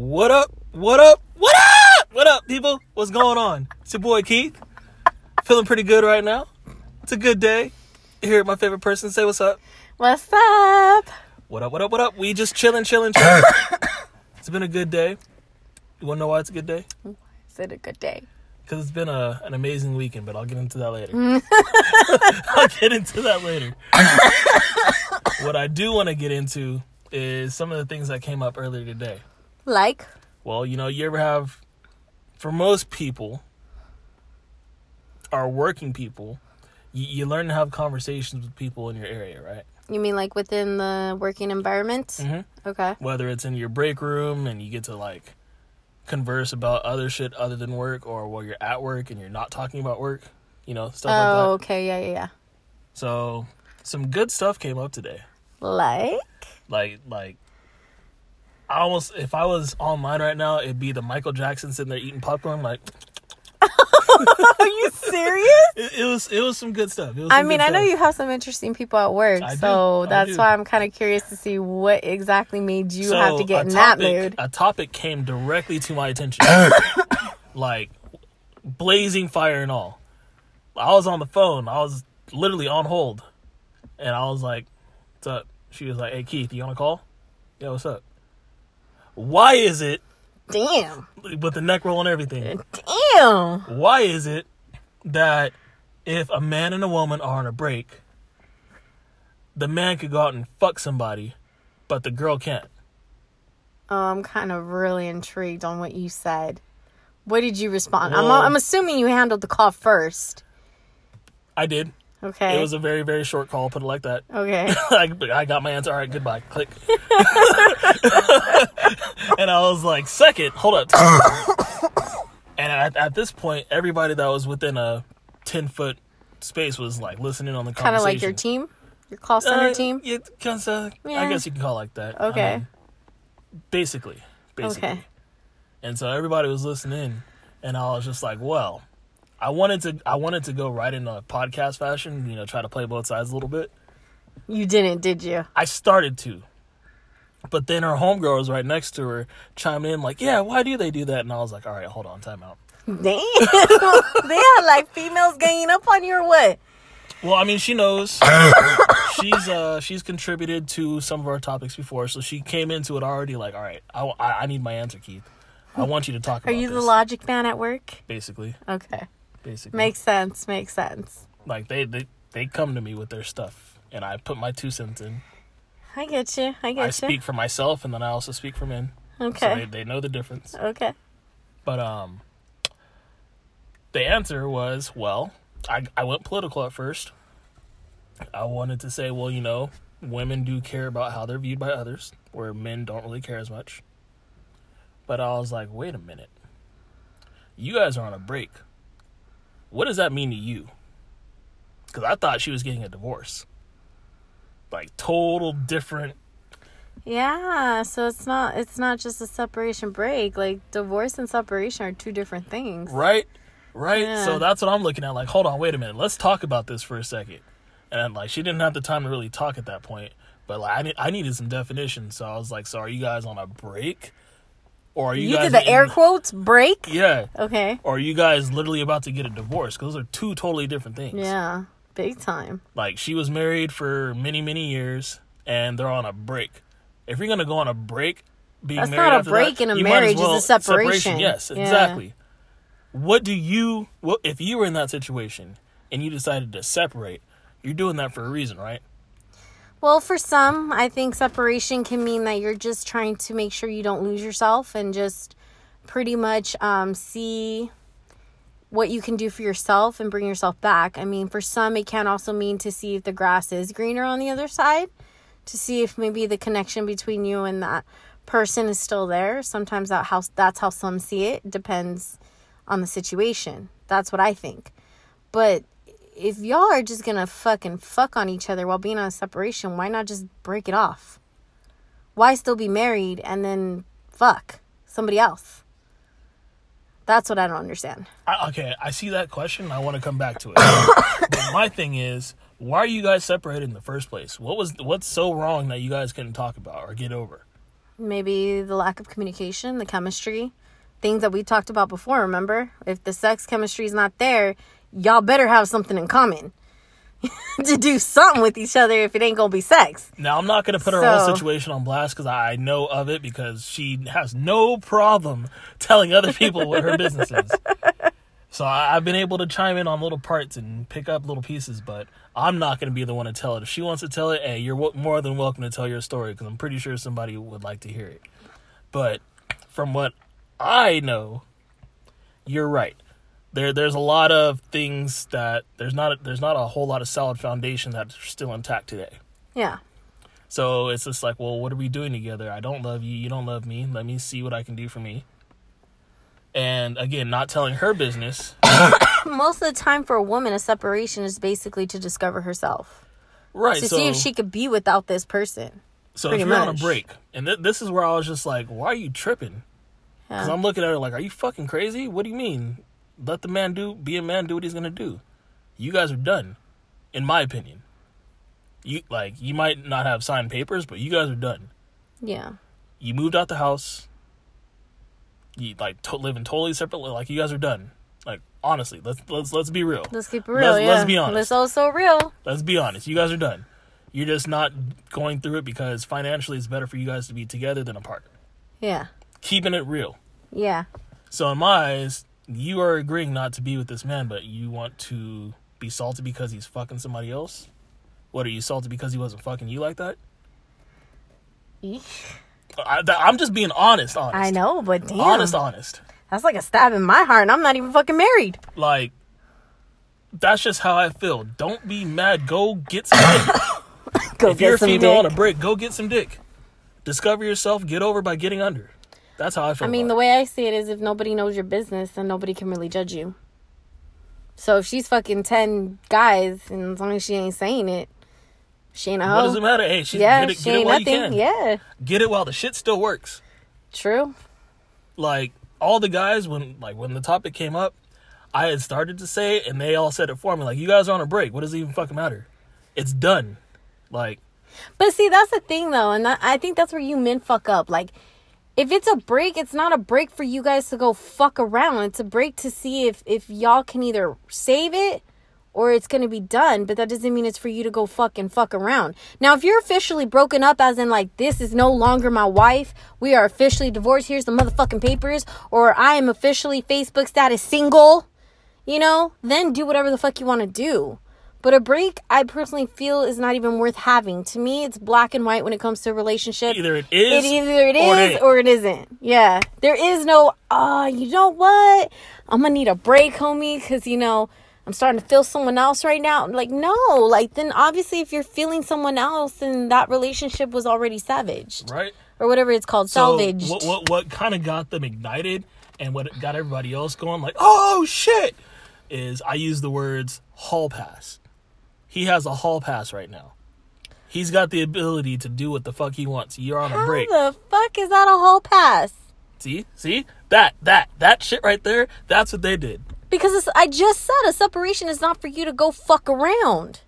What up? What up? What up? What up, people? What's going on? It's your boy Keith. Feeling pretty good right now. It's a good day. Here, my favorite person say what's up. What's up? What up? What up? What up? We just chilling, chilling, chilling. it's been a good day. You wanna know why it's a good day? Is it a good day? Because it's been a, an amazing weekend, but I'll get into that later. Mm. I'll get into that later. what I do want to get into is some of the things that came up earlier today. Like? Well, you know, you ever have, for most people, are working people, you, you learn to have conversations with people in your area, right? You mean like within the working environment? Mhm. Okay. Whether it's in your break room and you get to like converse about other shit other than work, or while you're at work and you're not talking about work, you know, stuff like Oh, that. okay. Yeah, yeah, yeah. So, some good stuff came up today. Like? Like, like, I almost, if I was online right now, it'd be the Michael Jackson sitting there eating popcorn. Like, Are you serious? it, it was, it was some good stuff. It was I mean, I know stuff. you have some interesting people at work, I so I that's why I'm kind of curious to see what exactly made you So, have to get in that mood. A topic came directly to my attention, like blazing fire and all. I was on the phone. I was literally on hold, and I was like, "What's up?" She was like, "Hey Keith, you want to call?" Yeah, what's up? Why is it Damn. with the neck roll and everything? Damn. Why is it that if a man and a woman are on a break, the man could go out and fuck somebody, but the girl can't? Oh, I'm kind of really intrigued on what you said. What did you respond? I'm, I'm assuming you handled the call first. I did. Okay. It was a very, very short call, put it like that. okay. I, I got my answer. All right, goodbye. Click. and I was like, second, hold up. and at, at this point, everybody that was within a 10 foot space was like listening on the call. kind of like your team, your call center Uh, team. Yeah, kind of, Yeah. I guess you can call it like that. Okay. mean, basically. Basically. Okay. And so everybody was listening, and I was just like, well, I wanted to, I wanted to go right in a podcast fashion, you know, try to play both sides a little bit. You didn't, did you? I started to. But then her homegirl was right next to her, chiming in like, "Yeah, why do they do that?" And I was like, "All right, hold on, time out." Damn. they had like females ganging up on you or what? Well, I mean, she knows. she's uh she's contributed to some of our topics before, so she came into it already like, "All right, I, I, I need my answer, Keith. I want you to talk Are you this." the logic man at work? basically, Okay. Basically, Makes sense. Makes sense. like they, they they come to me with their stuff, and I put my two cents in. I get you. I get I you. I speak for myself, and then I also speak for men, Okay. so they, they know the difference. okay. But um, the answer was well. I I went political at first. I wanted to say, well, you know, women do care about how they're viewed by others, where men don't really care as much. But I was like, wait a minute. You guys are on a break. What does that mean to you? Because I thought she was getting a divorce. Like total different. Yeah. So it's not. It's not just a separation break. Like divorce and separation are two different things. Right? Right? Yeah. So that's what I'm looking at. Like, hold on, wait a minute. Let's talk about this for a second. And like, she didn't have the time to really talk at that point. But like, I, need, I needed some definition. So I was like, so are you guys on a break? Or are you, You, guys did the air quotes break. Yeah. Okay. Or are you guys literally about to get a divorce? Because those are two totally different things. Yeah. Big time. Like, she was married for many, many years, and they're on a break. If you're going to go on a break, being That's married not a break that, in a you might as marriage, it's a well- separation. Yes, Yeah. exactly. What do you, Well, if you were in that situation and you decided to separate, you're doing that for a reason, right? Well, for some, I think separation can mean that you're just trying to make sure you don't lose yourself and just pretty much um, see what you can do for yourself and bring yourself back. I mean, for some, it can also mean to see if the grass is greener on the other side, to see if maybe the connection between you and that person is still there. Sometimes that how that's how some see it. Depends on the situation. That's what I think. But if y'all are just gonna fucking fuck on each other while being on a separation, why not just break it off? Why still be married and then fuck somebody else? That's what I don't understand. I, okay, I see that question. I want to come back to it. but my thing is, why are you guys separated in the first place? What was what's so wrong that you guys couldn't talk about or get over? maybe the lack of communication, the chemistry, things that we talked about before, remember? If the sex chemistry is not there, y'all better have something in common to do something with each other if it ain't gonna be sex. Now I'm not gonna put her whole So- situation on blast because I know of it because she has no problem telling other people what her business is. So I, I've been able to chime in on little parts and pick up little pieces, but I'm not gonna be the one to tell it. If she wants to tell it, hey, you're w- more than welcome to tell your story because I'm pretty sure somebody would like to hear it. But from what I know, you're right. There, there's a lot of things that there's not there's not a whole lot of solid foundation that's still intact today. Yeah. So it's just like, well, what are we doing together? I don't love you. You don't love me. Let me see what I can do for me. And again, not telling her business. Most of the time for a woman, a separation is basically to discover herself. Right. To so see if she could be without this person. so if you're on a break, and th- this is where I was just like, why are you tripping? Because Yeah. I'm looking at her like, are you fucking crazy? What do you mean? Let the man do, be a man, do what he's gonna do. You guys are done, in my opinion. You like, you might not have signed papers, but you guys are done. Yeah. you moved out the house. You like to- living totally separately. Like you guys are done. Like honestly, let's let's let's be real. Let's keep it real. Let's- yeah. let's be honest. Let's also real. Let's be honest. You guys are done. You're just not going through it because financially it's better for you guys to be together than apart. Yeah. Keeping it real. Yeah. So in my eyes, you are agreeing not to be with this man, but you want to be salty because he's fucking somebody else. What are you salty because he wasn't fucking you like that? Eesh. I, I'm just being honest. Honest. I know, but damn. Honest. Honest. That's like a stab in my heart, and I'm not even fucking married. like that's just how I feel. Don't be mad. Go get some dick. Go if you're a female on a break, go get some dick. Discover yourself. Get over by getting under. That's how I feel. I mean, the about way I see it is if nobody knows your business, then nobody can really judge you. So if she's fucking 10 guys, and as long as she ain't saying it, she ain't a hoe. what does it matter? Hey, she's yeah, get it, she get it ain't while nothing. you can. Yeah, Get it while the shit still works. true. Like all the guys when like when the topic came up, I had started to say it, and they all said it for me. Like you guys are on a break. What does it even fucking matter? It's done. Like But see, that's the thing though, and that, I think that's where you men fuck up. Like, if it's a break, it's not a break for you guys to go fuck around. It's a break to see if if y'all can either save it or it's gonna be done. But that doesn't mean it's for you to go fucking fuck around. Now, if you're officially broken up, as in like this is no longer my wife, we are officially divorced. Here's the motherfucking papers, or I am officially Facebook status single. You know, then do whatever the fuck you want to do. But a break, I personally feel, is not even worth having. To me, it's black and white when it comes to a relationship. either it is, It either it or it is or it isn't. Yeah. There is no, ah, you know what? I'm going to need a break, homie, because, you know, I'm starting to feel someone else right now. Like, no. Like, then obviously, if you're feeling someone else, then that relationship was already savaged. right? Or whatever it's called, So salvaged. what what what kind of got them ignited and what got everybody else going like, "Oh shit." Is I use the words hall pass. He has a hall pass right now. He's got the ability to do what the fuck he wants. You're on a break. How the fuck is that a hall pass? See? See? That that that shit right there, that's what they did. Because it's, I just said a separation is not for you to go fuck around.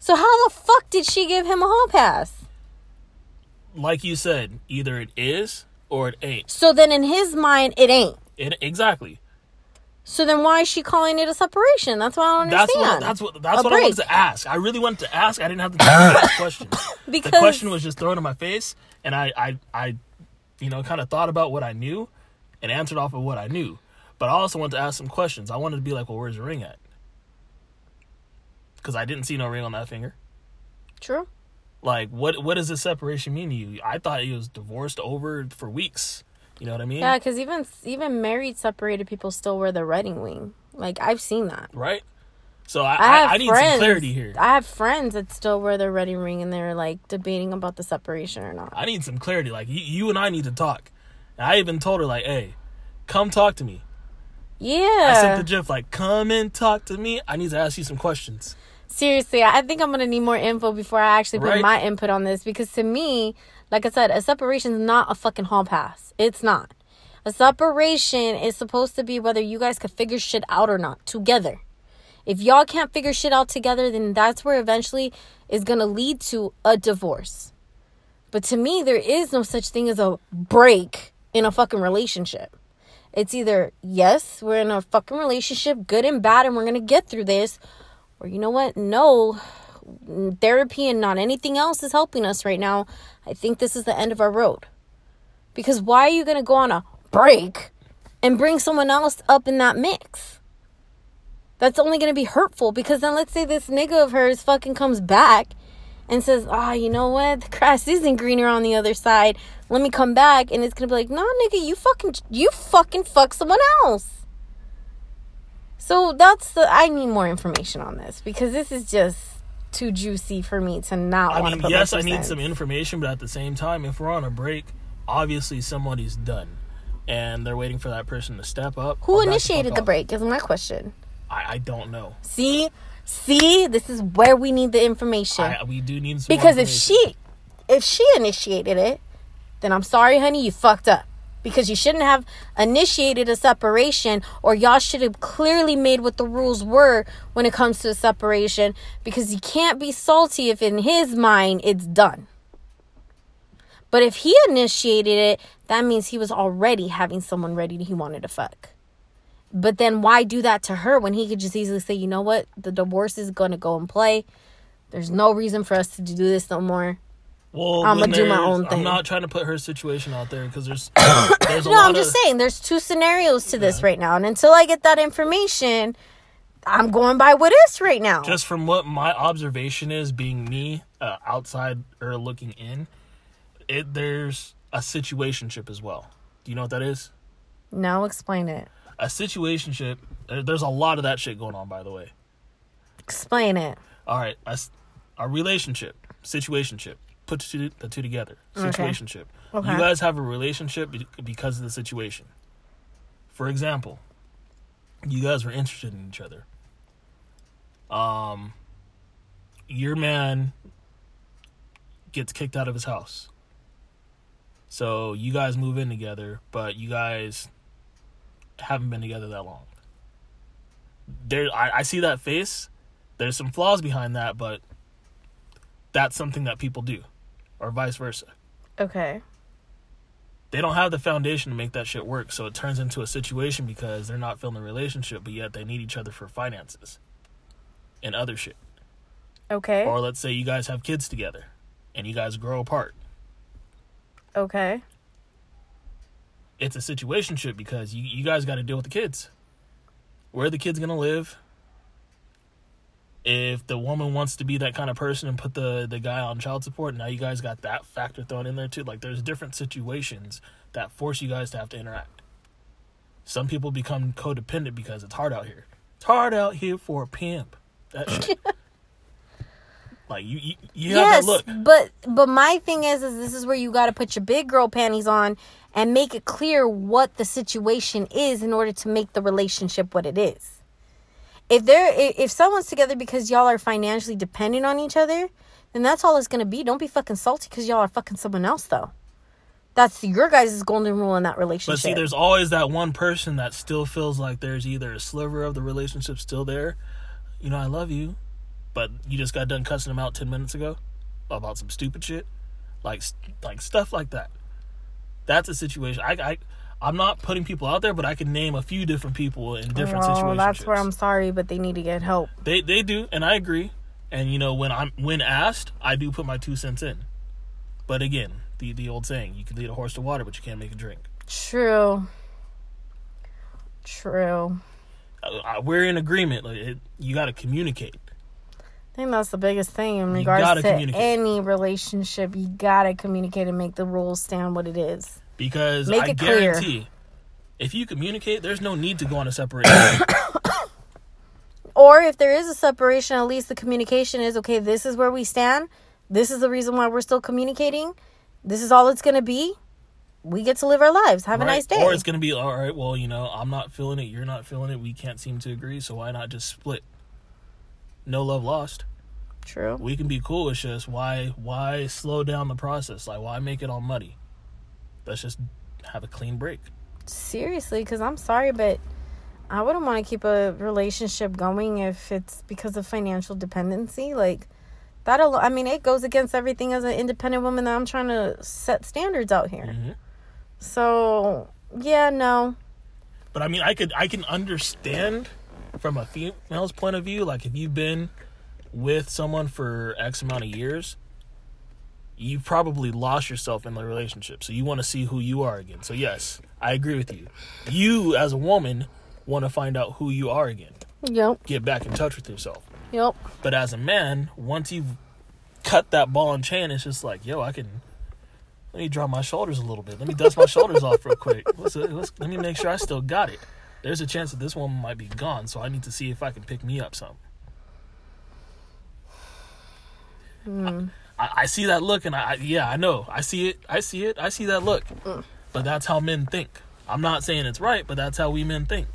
So how the fuck did she give him a hall pass? Like you said, either it is or it ain't. So then in his mind, it ain't. It exactly. So then why is she calling it a separation? That's what I don't That's understand. what that's what that's A what I wanted to ask. I really wanted to ask. I didn't have to ask question. Because the question was just thrown in my face and I, I, I you know, kind of thought about what I knew and answered off of what I knew. But I also wanted to ask some questions. I wanted to be like, well, where's the ring at? Because I didn't see no ring on that finger. True. Like, what what does this separation mean to you? I thought he was divorced over for weeks. You know what I mean? Yeah, because even even married separated people still wear the wedding ring. Like I've seen that. Right? So I, I I, I need friends. some clarity here. I have friends that still wear their wedding ring and they're like debating about the separation or not. I need some clarity. Like, you, you and I need to talk. And I even told her, like, hey, come talk to me. Yeah. I sent the GIF, like, come and talk to me. I need to ask you some questions. Seriously, I think I'm gonna need more info before I actually put Right. my input on this because to me, like I said, a separation is not a fucking hall pass. It's not. A separation is supposed to be whether you guys can figure shit out or not together. If y'all can't figure shit out together, then that's where eventually is gonna lead to a divorce. But to me, there is no such thing as a break in a fucking relationship. It's either, yes, we're in a fucking relationship, good and bad, and we're going to get through this. Or, you know what? No, therapy and not anything else is helping us right now. I think this is the end of our road. Because why are you going to go on a break and bring someone else up in that mix? That's only going to be hurtful because then let's say this nigga of hers fucking comes back and says, "Ah, oh, you know what? The grass isn't greener on the other side. Let me come back." And it's gonna be like, "Nah, nigga, you fucking, you fucking fuck someone else." So that's the. I need more information on this because this is just too juicy for me to not. I mean, yes, I need some information, but at the same time, if we're on a break, obviously somebody's done, and they're waiting for that person to step up. Who initiated the, the break? Is my question. I, I don't know. See, See, this is where we need the information. I, we do need some because if she, if she initiated it, then I'm sorry, honey, you fucked up because you shouldn't have initiated a separation or y'all should have clearly made what the rules were when it comes to a separation because you can't be salty if in his mind it's done. But if he initiated it, that means he was already having someone ready he wanted to fuck. But then why do that to her when he could just easily say, you know what, the divorce is going to go and play. There's no reason for us to do this no more. Well, I'm gonna do my own thing. I'm not trying to put her situation out there because there's, there's no. I'm just of, saying there's two scenarios to this yeah. right now, and until I get that information, I'm going by what is right now. Just from what my observation is, being me uh, outside or looking in, it there's a situationship as well. Do you know what that is? No, explain it a situationship. There's a lot of that shit going on, by the way. Explain it. All right, a, a relationship, situationship. Put the two, the two together. Situationship. Okay. Okay. You guys have a relationship because of the situation. For example, you guys were interested in each other. Um, your man gets kicked out of his house. So you guys move in together, but you guys haven't been together that long. There, I, I see that face. There's some flaws behind that, but that's something that people do, or vice versa. Okay. They don't have the foundation to make that shit work, so it turns into a situation because they're not feeling the relationship, but yet they need each other for finances and other shit. Okay. Or let's say you guys have kids together and you guys grow apart. Okay it's a situationship because you, you guys got to deal with the kids. Where are the kids going to live? If the woman wants to be that kind of person and put the, the guy on child support, now you guys got that factor thrown in there too. Like there's different situations that force you guys to have to interact. Some people become codependent because it's hard out here. It's hard out here for a pimp. Like you, you, you yes, look. But but my thing is, is this is where you got to put your big girl panties on and make it clear what the situation is in order to make the relationship what it is. If there, if someone's together because y'all are financially dependent on each other, then that's all it's gonna be. Don't be fucking salty because y'all are fucking someone else though. That's your guys' golden rule in that relationship. But see, there's always that one person that still feels like there's either a sliver of the relationship still there. You know, I love you, but you just got done cussing them out ten minutes ago about some stupid shit, like like stuff like that. That's a situation. I, I I'm not putting people out there, but I can name a few different people in different situations. well, situations. That's where I'm sorry, but they need to get help. They they do, and I agree. And you know, when I'm when asked, I do put my two cents in. But again, the the old saying, you can lead a horse to water, but you can't make it drink. True. True. Uh, we're in agreement. Like it, you got to communicate I think that's the biggest thing in regards to any relationship. You gotta communicate and make the rules stand what it is. Because make I guarantee, clear. if you communicate, there's no need to go on a separation. or if there is a separation, at least the communication is okay. This is where we stand. This is the reason why we're still communicating. This is all it's gonna be. We get to live our lives. Have right. a nice day. Or it's gonna be all right. Well, you know, I'm not feeling it. You're not feeling it. We can't seem to agree. So why not just split? no love lost. True. We can be cool. It's just why why slow down the process? Like why make it all muddy? Let's just have a clean break. Seriously, because I'm sorry, but I wouldn't want to keep a relationship going if it's because of financial dependency. Like That al- I mean, it goes against everything as an independent woman that I'm trying to set standards out here. Mhm. So yeah, no. But I mean, I could I can understand from a female's point of view. Like if you've been with someone for X amount of years, you've probably lost yourself in the relationship. So you want to see who you are again. So yes, I agree with you. You as a woman want to find out who you are again. Yep. Get back in touch with yourself. Yep. But as a man, once you've cut that ball and chain, it's just like, yo, I can. Let me drop my shoulders a little bit. Let me dust my shoulders off real quick. Let's, let's, let me make sure I still got it. There's a chance that this woman might be gone, so I need to see if I can pick me up some. I, I see that look, and I I- yeah, I know. I see it. I see it. I see that look. But that's how men think. I'm not saying it's right, but that's how we men think.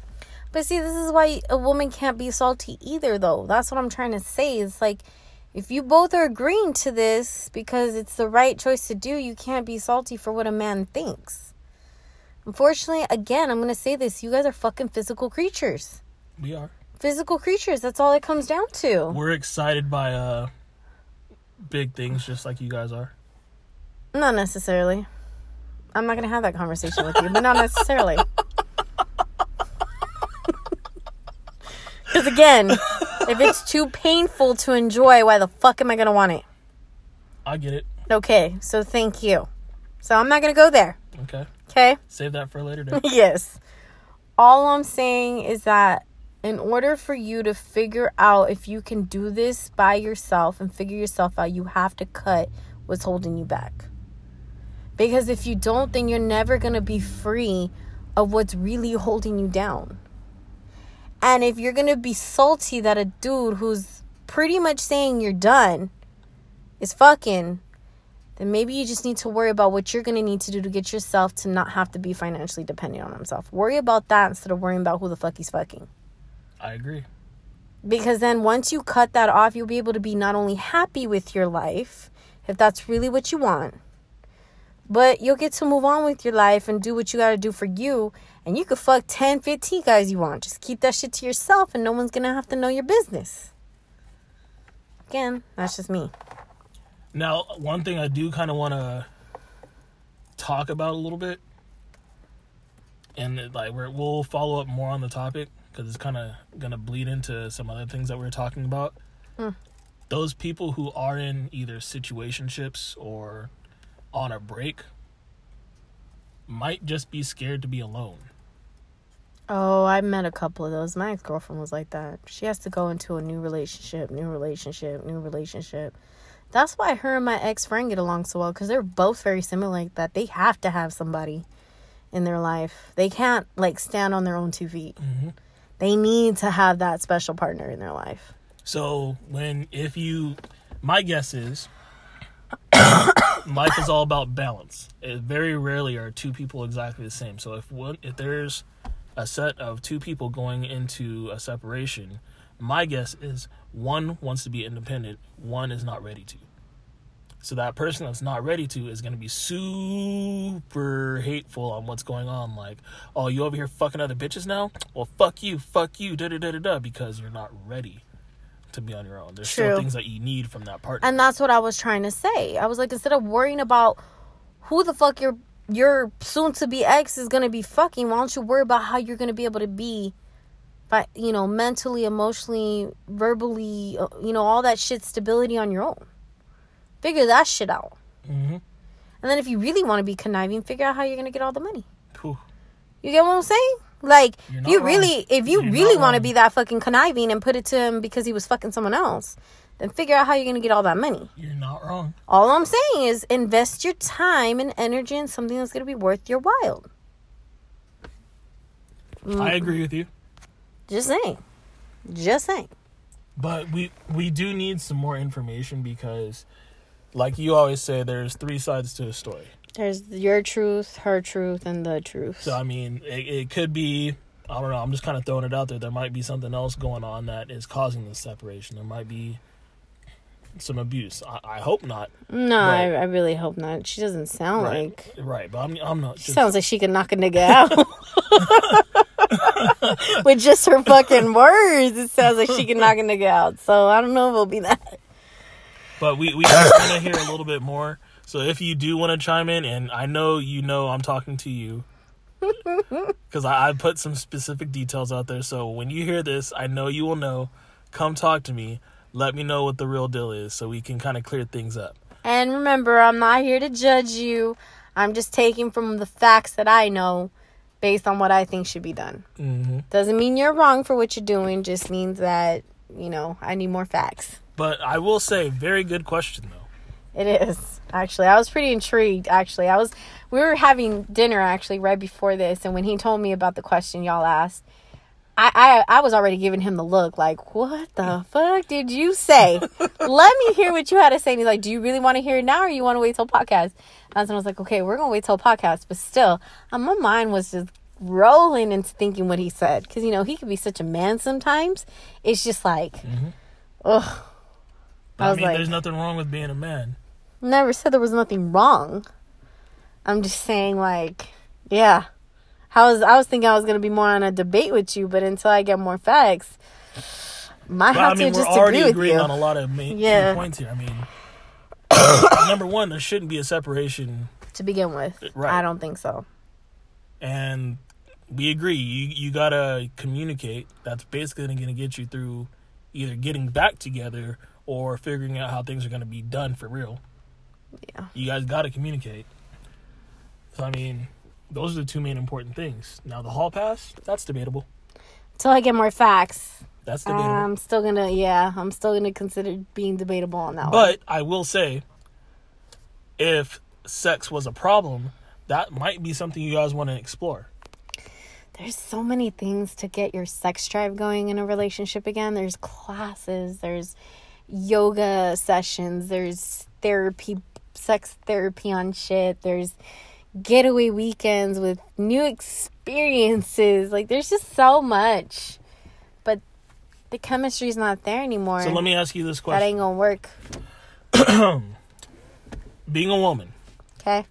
But see, this is why a woman can't be salty either, though. That's what I'm trying to say. It's like if you both are agreeing to this because it's the right choice to do, you can't be salty for what a man thinks. Unfortunately, again, I'm going to say this you guys are fucking physical creatures. We are. Physical creatures. That's all it comes down to. We're excited by uh big things, just like you guys are. Not necessarily. I'm not going to have that conversation with you, but not necessarily. Because again, if it's too painful to enjoy, why the fuck am I going to want it? I get it. Okay, so thank you. So I'm not going to go there. Okay. Okay? Save that for a later day. yes. All I'm saying is that in order for you to figure out if you can do this by yourself and figure yourself out, you have to cut what's holding you back. Because if you don't, then you're never going to be free of what's really holding you down. And if you're going to be salty that a dude who's pretty much saying you're done is fucking, then maybe you just need to worry about what you're going to need to do to get yourself to not have to be financially dependent on himself. Worry about that instead of worrying about who the fuck he's fucking. I agree. Because then once you cut that off, you'll be able to be not only happy with your life, if that's really what you want, but you'll get to move on with your life and do what you got to do for you. And you could fuck 10, 15 guys you want. Just keep that shit to yourself and no one's going to have to know your business. Again, that's just me. Now, one thing I do kind of want to talk about a little bit, and like we're, we'll follow up more on the topic because it's kind of gonna bleed into some other things that we are talking about. Hmm. Those people who are in either situationships or on a break might just be scared to be alone. Oh, I met a couple of those. My ex girlfriend was like that. She has to go into a new relationship, new relationship, new relationship. That's why her and my ex friend get along so well because they're both very similar like that. They have to have somebody in their life. They can't like stand on their own two feet. Mm-hmm. They need to have that special partner in their life. So when if you, my guess is, life is all about balance. It very rarely are two people exactly the same. So if one, if there's a set of two people going into a separation, my guess is one wants to be independent, one is not ready to. So that person that's not ready to is going to be super hateful on what's going on. Like, oh, you over here fucking other bitches now? Well, fuck you, fuck you, da da da da da, because you're not ready to be on your own. There's True. still things that you need from that partner. And that's what I was trying to say. I was like, instead of worrying about who the fuck your your soon to be ex is gonna be fucking, why don't you worry about how you're gonna be able to be, but you know, mentally, emotionally, verbally, uh, you know, all that shit stability on your own. Figure that shit out. hmm And then if you really want to be conniving, figure out how you're gonna get all the money. Whew. You get what I'm saying? Like, if you wrong. really, if you You're really want to be that fucking conniving and put it to him because he was fucking someone else, then figure out how you're gonna get all that money. You're not wrong. All I'm saying is invest your time and energy in something that's going to be worth your while. I agree with you. Just saying. Just saying. But we we do need some more information because, like you always say, there's three sides to a story. There's your truth, her truth, and the truth. So I mean, it, it could be. I don't know. I'm just kind of throwing it out there. There might be something else going on that is causing this separation. There might be some abuse. I, I hope not. no, I, I really hope not. She doesn't sound Right. like. Right, but I'm I'm not. She Just, sounds like she could knock a nigga out. With just her fucking words, it sounds like she can knock a nigga out. So I don't know if it'll be that. But we we want to hear a little bit more. So if you do want to chime in, and I know you know I'm talking to you, because I, I put some specific details out there. So when you hear this, I know you will know. Come talk to me. Let me know what the real deal is, so we can kind of clear things up. And remember, I'm not here to judge you. I'm just taking from the facts that I know based on what I think should be done. hmm Doesn't mean you're wrong for what you're doing, just means that, you know, I need more facts. But I will say, very good question though. It is. Actually, I was pretty intrigued actually. I was we were having dinner actually right before this and when he told me about the question y'all asked, I, I I was already giving him the look like, "What the fuck did you say? Let me hear what you had to say." And he's like, "Do you really want to hear it now or you want to wait till podcast?" And I was like, "Okay, we're going to wait till podcast." But still, uh, my mind was just rolling into thinking what he said cuz you know, he could be such a man sometimes. It's just like ugh. I I, mean, like- there's nothing wrong with being a man. never said there was nothing wrong. I'm just saying, like, yeah. I was I was thinking I was gonna be more on a debate with you, but until I get more facts, might But have I mean, to we're just already agree with agreeing you. on a lot of main Yeah. points here. I mean, number one, there shouldn't be a separation, to begin with, uh, Right. I don't think so. and we agree. You you gotta communicate. That's basically going to get you through either getting back together or figuring out how things are going to be done for real. Yeah. You guys got to communicate. So I mean, those are the two main important things. Now the hall pass, that's debatable. Until I get more facts, That's debatable. I'm still gonna yeah, I'm still gonna consider being debatable on that one. But I will say, if sex was a problem, that might be something you guys want to explore. There's so many things to get your sex drive going in a relationship again. There's classes, there's yoga sessions, there's therapy, sex therapy on shit, there's getaway weekends with new experiences. Like, there's just so much. But the chemistry's not there anymore. So let me ask you this question. that ain't gonna work. Being a woman, Okay?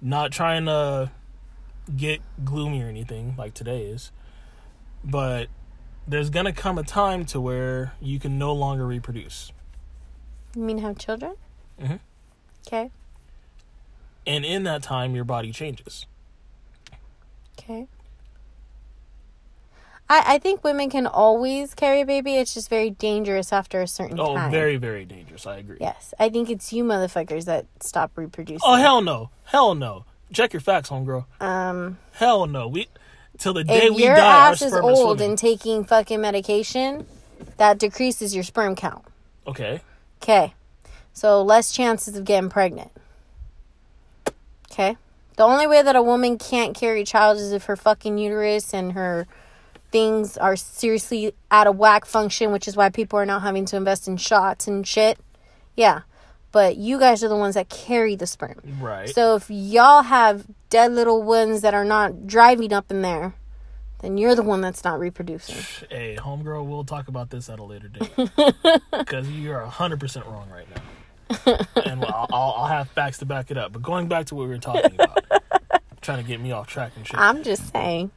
not trying to get gloomy or anything like today is, but there's gonna come a time to where you can no longer reproduce, You mean have children? Mhm. Okay. and in that time, your body changes. Okay. I, I think women can always carry a baby. It's just very dangerous after a certain Oh, time. Oh, very, very dangerous. I agree. Yes. I think it's you motherfuckers that stop reproducing. Oh hell no, hell no. Check your facts, homegirl. Um, Hell no. We till the day if we your die, our ass is sperm old swimming. and taking fucking medication, that decreases your sperm count. okay. Okay. So less chances of getting pregnant. Okay. The only way that a woman can't carry a child is if her fucking uterus and her things are seriously out of whack function, which is why people are now having to invest in shots and shit. Yeah. But you guys are the ones that carry the sperm. Right. So if y'all have dead little ones that are not driving up in there, then you're the one that's not reproducing. hey, homegirl, we'll talk about this at a later date because you are hundred percent wrong right now, and I'll, I'll, I'll have facts to back it up. But going back to what we were talking about, trying to get me off track and shit. I'm just saying.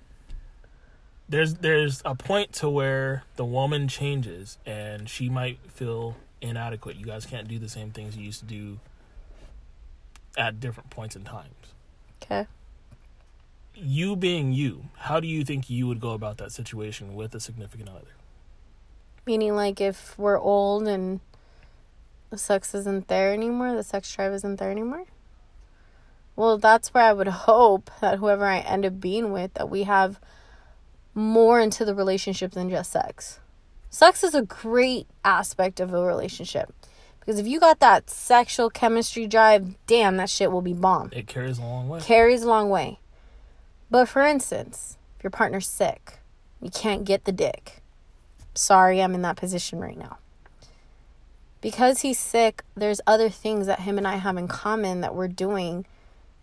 there's there's a point to where the woman changes and she might feel inadequate. You guys can't do the same things you used to do at different points in times. Okay. You being you, how do you think you would go about that situation with a significant other? Meaning, like, if we're old and the sex isn't there anymore, the sex drive isn't there anymore? Well, that's where I would hope that whoever I end up being with, that we have more into the relationship than just sex. Sex is a great aspect of a relationship. Because if you got that sexual chemistry drive, damn, that shit will be bomb. It carries a long way. carries a long way. But for instance, if your partner's sick, you can't get the dick. Sorry, I'm in that position right now. Because he's sick, there's other things that him and I have in common that we're doing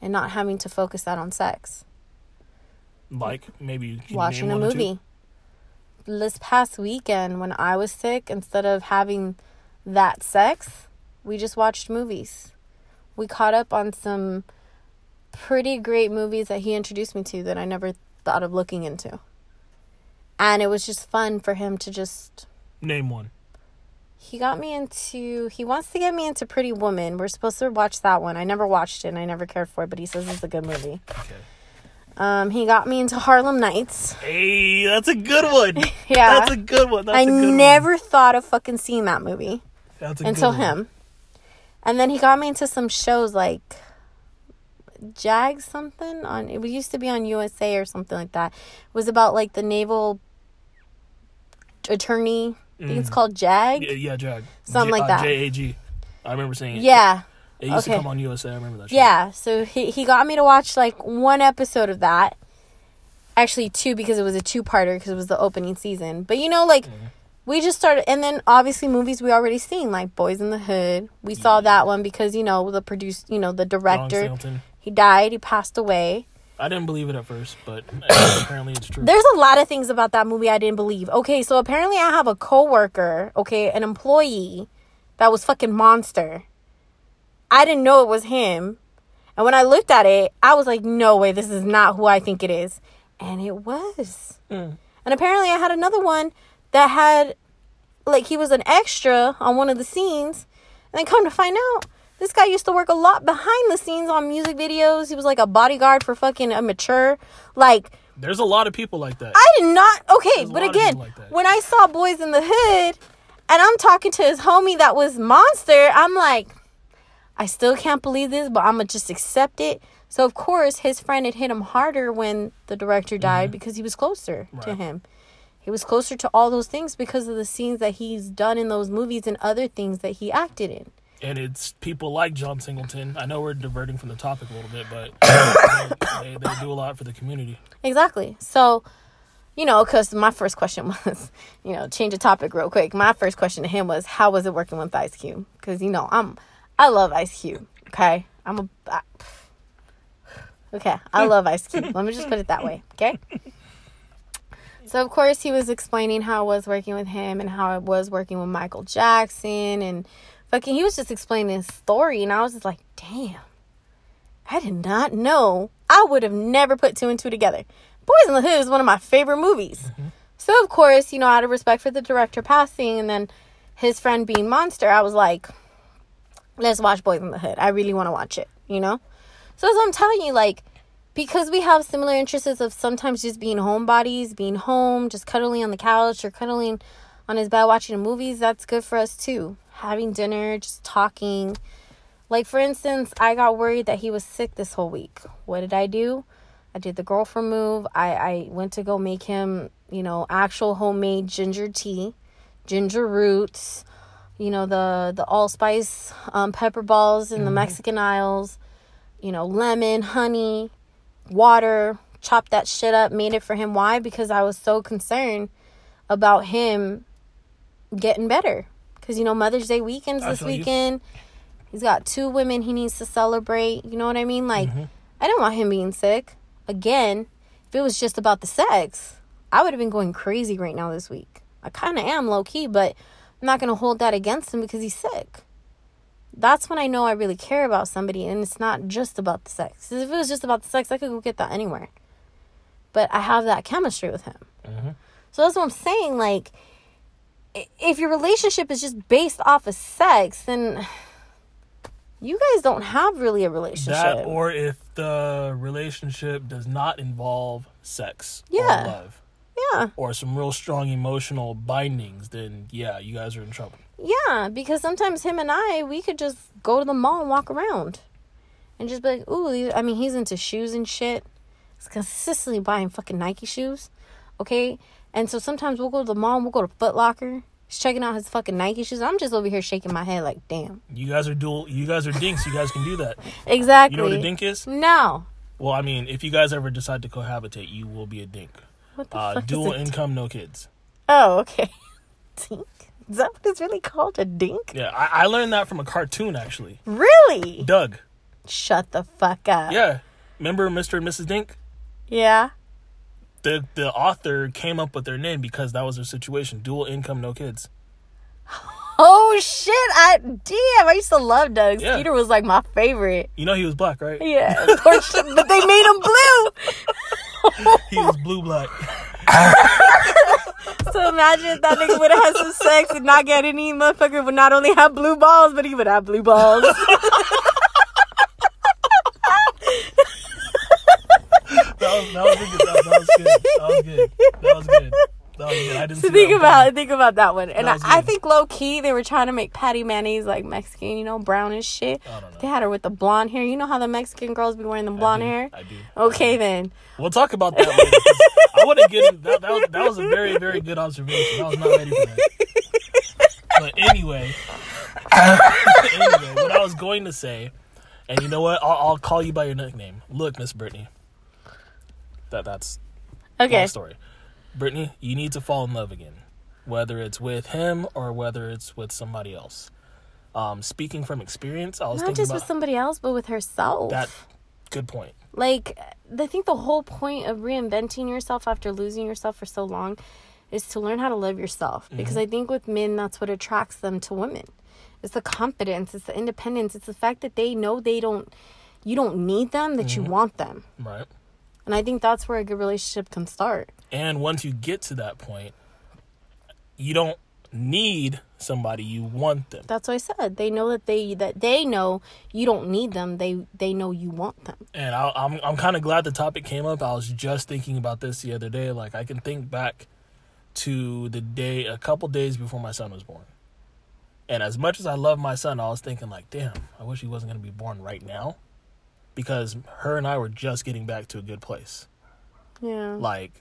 and not having to focus that on sex. Like maybe Watching a movie. This past weekend, when I was sick, instead of having that sex, we just watched movies. We caught up on some pretty great movies that he introduced me to that I never thought of looking into. And it was just fun for him to just Name one. he got me into he wants to get me into Pretty Woman. We're supposed to watch that one. I never watched it and I never cared for it, but he says it's a good movie. Okay. Um, he got me into Harlem Nights. Hey, that's a good one. Yeah. That's a good one. That's I a good never thought of fucking seeing that movie One. Until him. And then he got me into some shows like Jag something on it used to be on USA or something like that. It was about like the naval attorney. I think it's Mm. called Jag. Yeah, yeah, Jag. Something J- like that. Uh, JAG. I remember seeing it. Yeah. It used okay. to come on USA. I remember that. Shit. Yeah, so he he got me to watch like one episode of that. Actually, two because it was a two-parter because it was the opening season. But you know, like we just started, and then obviously movies we already seen like Boys in the Hood. We saw that one because you know the produce, you know the director. He died. He passed away. I didn't believe it at first, but apparently it's true. There's a lot of things about that movie I didn't believe. Okay, so apparently I have a coworker, okay, an employee that was fucking monster. I didn't know it was him. And when I looked at it, I was like, no way, this is not who I think it is. And it was. Mm. And apparently I had another one that had like he was an extra on one of the scenes. And then come to find out, this guy used to work a lot behind the scenes on music videos. He was like a bodyguard for fucking a mature like There's a lot of people like that. I did not. Okay, There's but again, like when I saw Boys in the Hood, and I'm talking to his homie that was Monster, I'm like, I still can't believe this, but I'm gonna just accept it. So of course, his friend had hit him harder when the director died because he was closer to Mm-hmm. Him. He was closer to all those things because of the scenes that he's done in those movies and other things that he acted in. and it's people like John Singleton. I know we're diverting from the topic a little bit, but they, they do a lot for the community. Exactly. So, you know, because my first question was, you know, change the topic real quick. My first question to him was, how was it working with Ice Cube? Because you know, I'm, I love Ice Cube. Okay, I'm a, I, okay, I love Ice Cube. Let me just put it that way. Okay. So of course he was explaining how it was working with him and how it was working with Michael Jackson and fucking he was just explaining his story and I was just like, damn. I did not know. I would have never put two and two together. Boys in the Hood is one of my favorite movies. Mm-hmm. So of course, you know, out of respect for the director passing and then his friend being monster, I was like, let's watch Boys in the Hood. I really want to watch it, you know? So as I'm telling you, like, because we have similar interests of sometimes just being homebodies, being home, just cuddling on the couch or cuddling on his bed watching movies, that's good for us too. Having dinner, just talking. Like, for instance, I got worried that he was sick this whole week. What did I do? I did the girlfriend move. I, I went to go make him, you know, actual homemade ginger tea, ginger roots, you know, the, the allspice um, pepper balls in the Mexican aisles, you know, lemon, honey, water, chopped that shit up, made it for him. Why? Because I was so concerned about him getting better. Because, you know, Mother's Day weekends this feel you. weekend. He's got two women he needs to celebrate. You know what I mean? Like, Mm-hmm. I didn't want him being sick. Again, if it was just about the sex, I would have been going crazy right now this week. I kind of am low key, but I'm not going to hold that against him because he's sick. That's when I know I really care about somebody and it's not just about the sex. If it was just about the sex, I could go get that anywhere. But I have that chemistry with him. Mhm. So that's what I'm saying. Like, if your relationship is just based off of sex, then you guys don't have really a relationship. That, or if the relationship does not involve sex Yeah. or love yeah. or some real strong emotional bindings, then yeah, you guys are in trouble. Yeah, because sometimes him and I, we could just go to the mall and walk around. And just be like, ooh, these- I mean, he's into shoes and shit. He's consistently buying fucking Nike shoes. Okay? And so sometimes we'll go to the mall and we'll go to Foot Locker. He's checking out his fucking Nike shoes. I'm just over here shaking my head like, damn. You guys are dual. You guys are dinks. You guys can do that. Exactly. You know what a dink is? No. Well, I mean, if you guys ever decide to cohabitate, you will be a dink. What the Uh, fuck dual income, no kids. Oh, okay. Dink? Is that what it's really called? A dink? Yeah, I, I learned that from a cartoon actually. Really? Doug. Shut the fuck up. Yeah, remember Mr. and Mrs. Dink? Yeah. The the author came up with their name because that was their situation: dual income, no kids. Oh shit! I damn. I used to love Doug. Yeah. Skeeter was like my favorite. You know he was black, right? Yeah, of course, but they made him blue. He was blue black. So imagine if that nigga would have had some sex and not get any motherfucker would not only have blue balls, but he would have blue balls. That was, that was good. That, was good. That was good. That was good. That was good. I didn't So think about think about that one. And That I, I think low key they were trying to make Patty Mayonnaise like Mexican, you know, brown shit. I. They had her with the blonde hair. You know how the Mexican girls be wearing the I blonde do. hair? I do. Okay then. We'll talk about that later. I want to get that. That was, that was a very, very good observation. I was not ready for that. But anyway, anyway, what I was going to say, and you know what? I'll, I'll call you by your nickname. Look, Miss Brittany. That that's Okay. story. Brittany, you need to fall in love again, whether it's with him or whether it's with somebody else. Um, speaking from experience, I was Not just about with somebody else, but with herself. that. Good point. Like I think the whole point of reinventing yourself after losing yourself for so long is to learn how to love yourself. Mm-hmm. Because I think with men that's what attracts them to women. It's the confidence, it's the independence, it's the fact that they know they don't you don't need them, that you mm-hmm. want them. Right. And I think that's where a good relationship can start. And once you get to that point, you don't need somebody, you want them. That's what I said. They know that they that they know you don't need them. They they know you want them. And I, I'm I'm kind of glad the topic came up. I was just thinking about this the other day. Like I can think back to the day, a couple days before my son was born. And as much as I love my son, I was thinking like, damn, I wish he wasn't gonna be born right now, because her and I were just getting back to a good place. Yeah. Like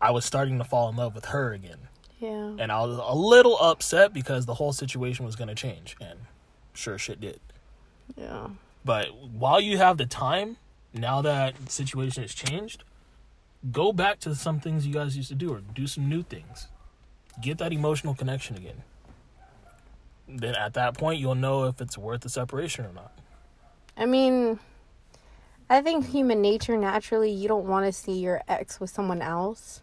I was starting to fall in love with her again. Yeah. and I was a little upset because the whole situation was going to change, and sure shit did. Yeah. But while you have the time, now that the situation has changed, go back to some things you guys used to do or do some new things. Get that emotional connection again. Then at that point, you'll know if it's worth the separation or not. I mean, I think human nature naturally you don't want to see your ex with someone else.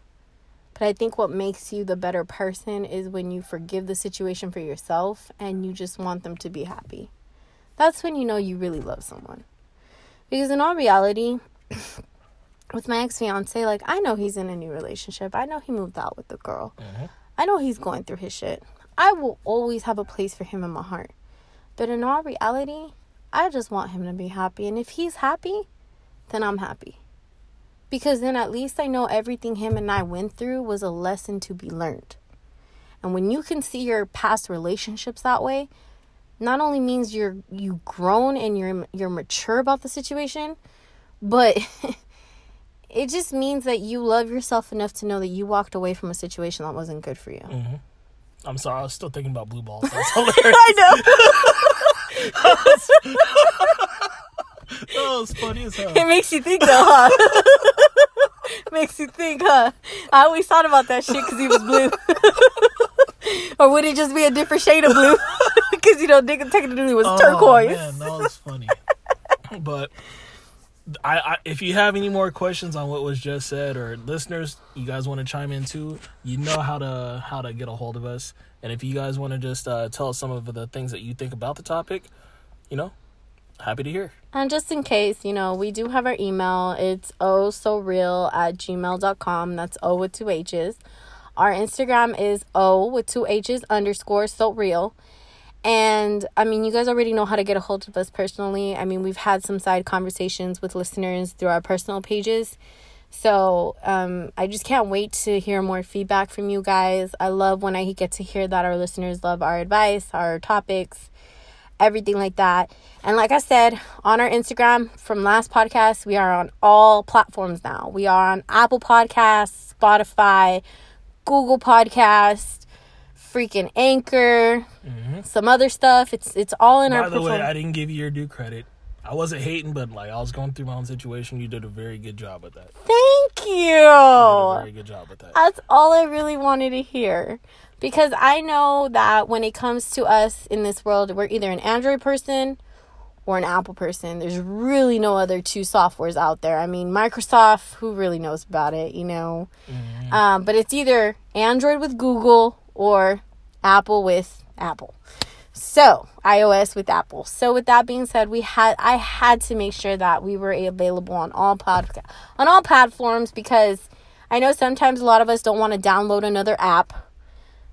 But I think what makes you the better person is when you forgive the situation for yourself and you just want them to be happy. That's when you know you really love someone. Because in all reality, with my ex fiance, like I know he's in a new relationship. I know he moved out with the girl. Mm-hmm. I know he's going through his shit. I will always have a place for him in my heart. But in all reality, I just want him to be happy. And if he's happy, then I'm happy. Because then at least I know everything him and I went through was a lesson to be learned. And when you can see your past relationships that way, not only means you're you grown and you're you're mature about the situation, but it just means that you love yourself enough to know that you walked away from a situation that wasn't good for you. Mm-hmm. I'm sorry, I was still thinking about blue balls. That's hilarious. I know. that was funny as hell. It makes you think though, huh? makes you think, huh? I always thought about that shit because he was blue. or would it just be a different shade of blue? Because, you know, nigga technically was turquoise. Oh, man, that was funny. but I, I, if you have any more questions on what was just said, or listeners, you guys want to chime in too, you know how to how to get a hold of us. And if you guys want to just uh, tell us some of the things that you think about the topic, you know, happy to hear. And just in case, you know, we do have our email. It's oh so real at gmail.com. That's O with two H's. Our Instagram is O with two H's underscore so real. And I mean, you guys already know how to get a hold of us personally. I mean, we've had some side conversations with listeners through our personal pages. So um, I just can't wait to hear more feedback from you guys. I love when I get to hear that our listeners love our advice, our topics, everything like that. And like I said on our Instagram from last podcast, we are on all platforms now. We are on Apple Podcasts, Spotify, Google Podcasts, freaking Anchor, mm-hmm. some other stuff. It's it's all in our By the way. I didn't give you your due credit. I wasn't hating, but like I was going through my own situation. You did a very good job with that. Thank You did a you. very good job with that. That's all I really wanted to hear. Because I know that when it comes to us in this world, we're either an Android person or an Apple person. There's really no other two softwares out there. I mean, Microsoft, who really knows about it, you know? Um, but it's either Android with Google or Apple with Apple. So, iOS with Apple. So, with that being said, we had I had to make sure that we were available on all pod on all platforms because I know sometimes a lot of us don't want to download another app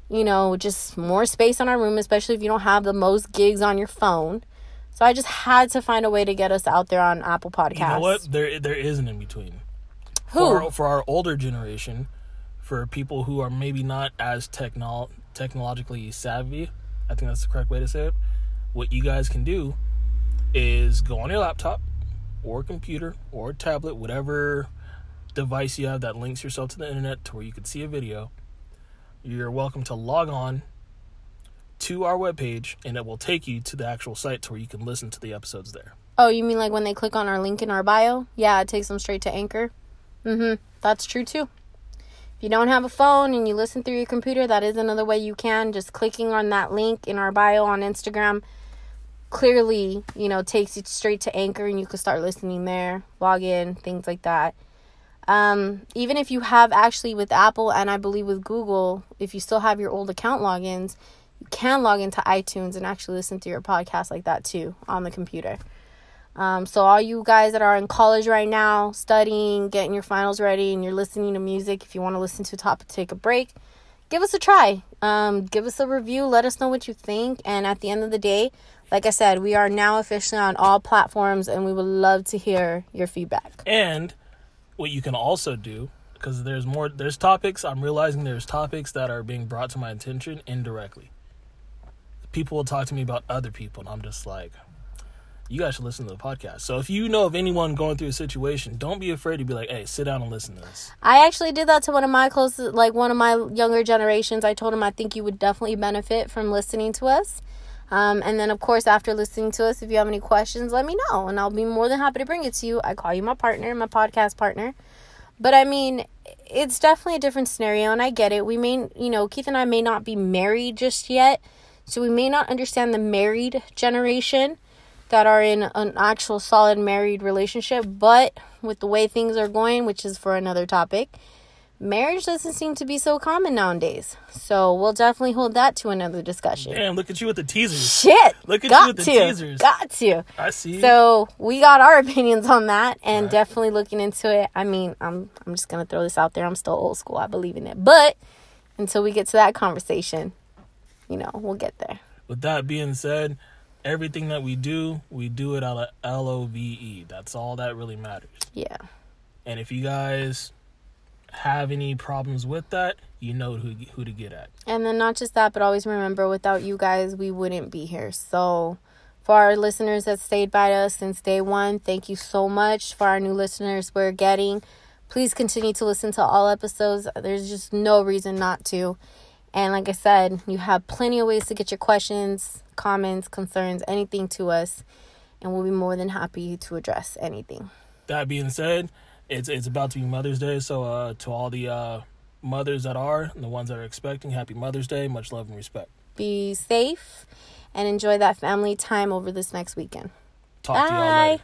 you know, just more space on our room, especially if you don't have the most gigs on your phone. So I just had to find a way to get us out there on Apple Podcasts. You know what? There there is an in between. Who? For our, for our older generation, for people who are maybe not as technol technologically savvy, I think that's the correct way to say it. What you guys can do is go on your laptop or computer or tablet, whatever device you have that links yourself to the internet to where you can see a video. You're welcome to log on to our webpage and it will take you to the actual site to where you can listen to the episodes there. Oh, you mean like when they click on our link in our bio? Yeah, it takes them straight to Anchor. Mm-hmm. That's true too. If you don't have a phone and you listen through your computer, that is another way you can. Just clicking on that link in our bio on Instagram clearly, you know, takes you straight to Anchor and you can start listening there, log in, things like that. Um, even if you have actually with Apple and I believe with Google, if you still have your old account logins, you can log into iTunes and actually listen to your podcast like that too on the computer. Um, so all you guys that are in college right now, studying, getting your finals ready, and you're listening to music, if you want to listen to top take a break, give us a try. Um, give us a review. Let us know what you think. And at the end of the day, like I said, we are now officially on all platforms, and we would love to hear your feedback. And what you can also do, because there's more, there's topics. I'm realizing there's topics that are being brought to my attention indirectly. People will talk to me about other people, and I'm just like, you guys should listen to the podcast. So if you know of anyone going through a situation, don't be afraid to be like, hey, sit down and listen to this. I actually did that to one of my closest, like one of my younger generations. I told him I think you would definitely benefit from listening to us. Um, and then, of course, after listening to us, if you have any questions, let me know, and I'll be more than happy to bring it to you. I call you my partner, my podcast partner. But I mean, it's definitely a different scenario, and I get it. We may, you know, Keith and I may not be married just yet, so we may not understand the married generation that are in an actual solid married relationship. But with the way things are going, which is for another topic, marriage doesn't seem to be so common nowadays. So we'll definitely hold that to another discussion. Damn, look at you with the teasers. Shit. Look at got you with the teasers. Got to. I see. So we got our opinions on that and Right. definitely looking into it. I mean, I'm I'm just gonna throw this out there. I'm still old school. I believe in it. But until we get to that conversation, you know, we'll get there. with that being said, everything that we do, we do it out of L O V E. That's all that really matters. Yeah. And if you guys have any problems with that, you know who who to get at. And then not just that, but always remember without you guys, we wouldn't be here. So for our listeners that stayed by us since day one, thank you so much. For our new listeners we're getting, please continue to listen to all episodes. There's just no reason not to. And like I said, you have plenty of ways to get your questions, comments, concerns, anything to us. And we'll be more than happy to address anything. That being said, it's it's about to be Mother's Day, so uh, to all the uh, mothers that are and the ones that are expecting, happy Mother's Day, much love and respect. Be safe and enjoy that family time over this next weekend. Talk Bye.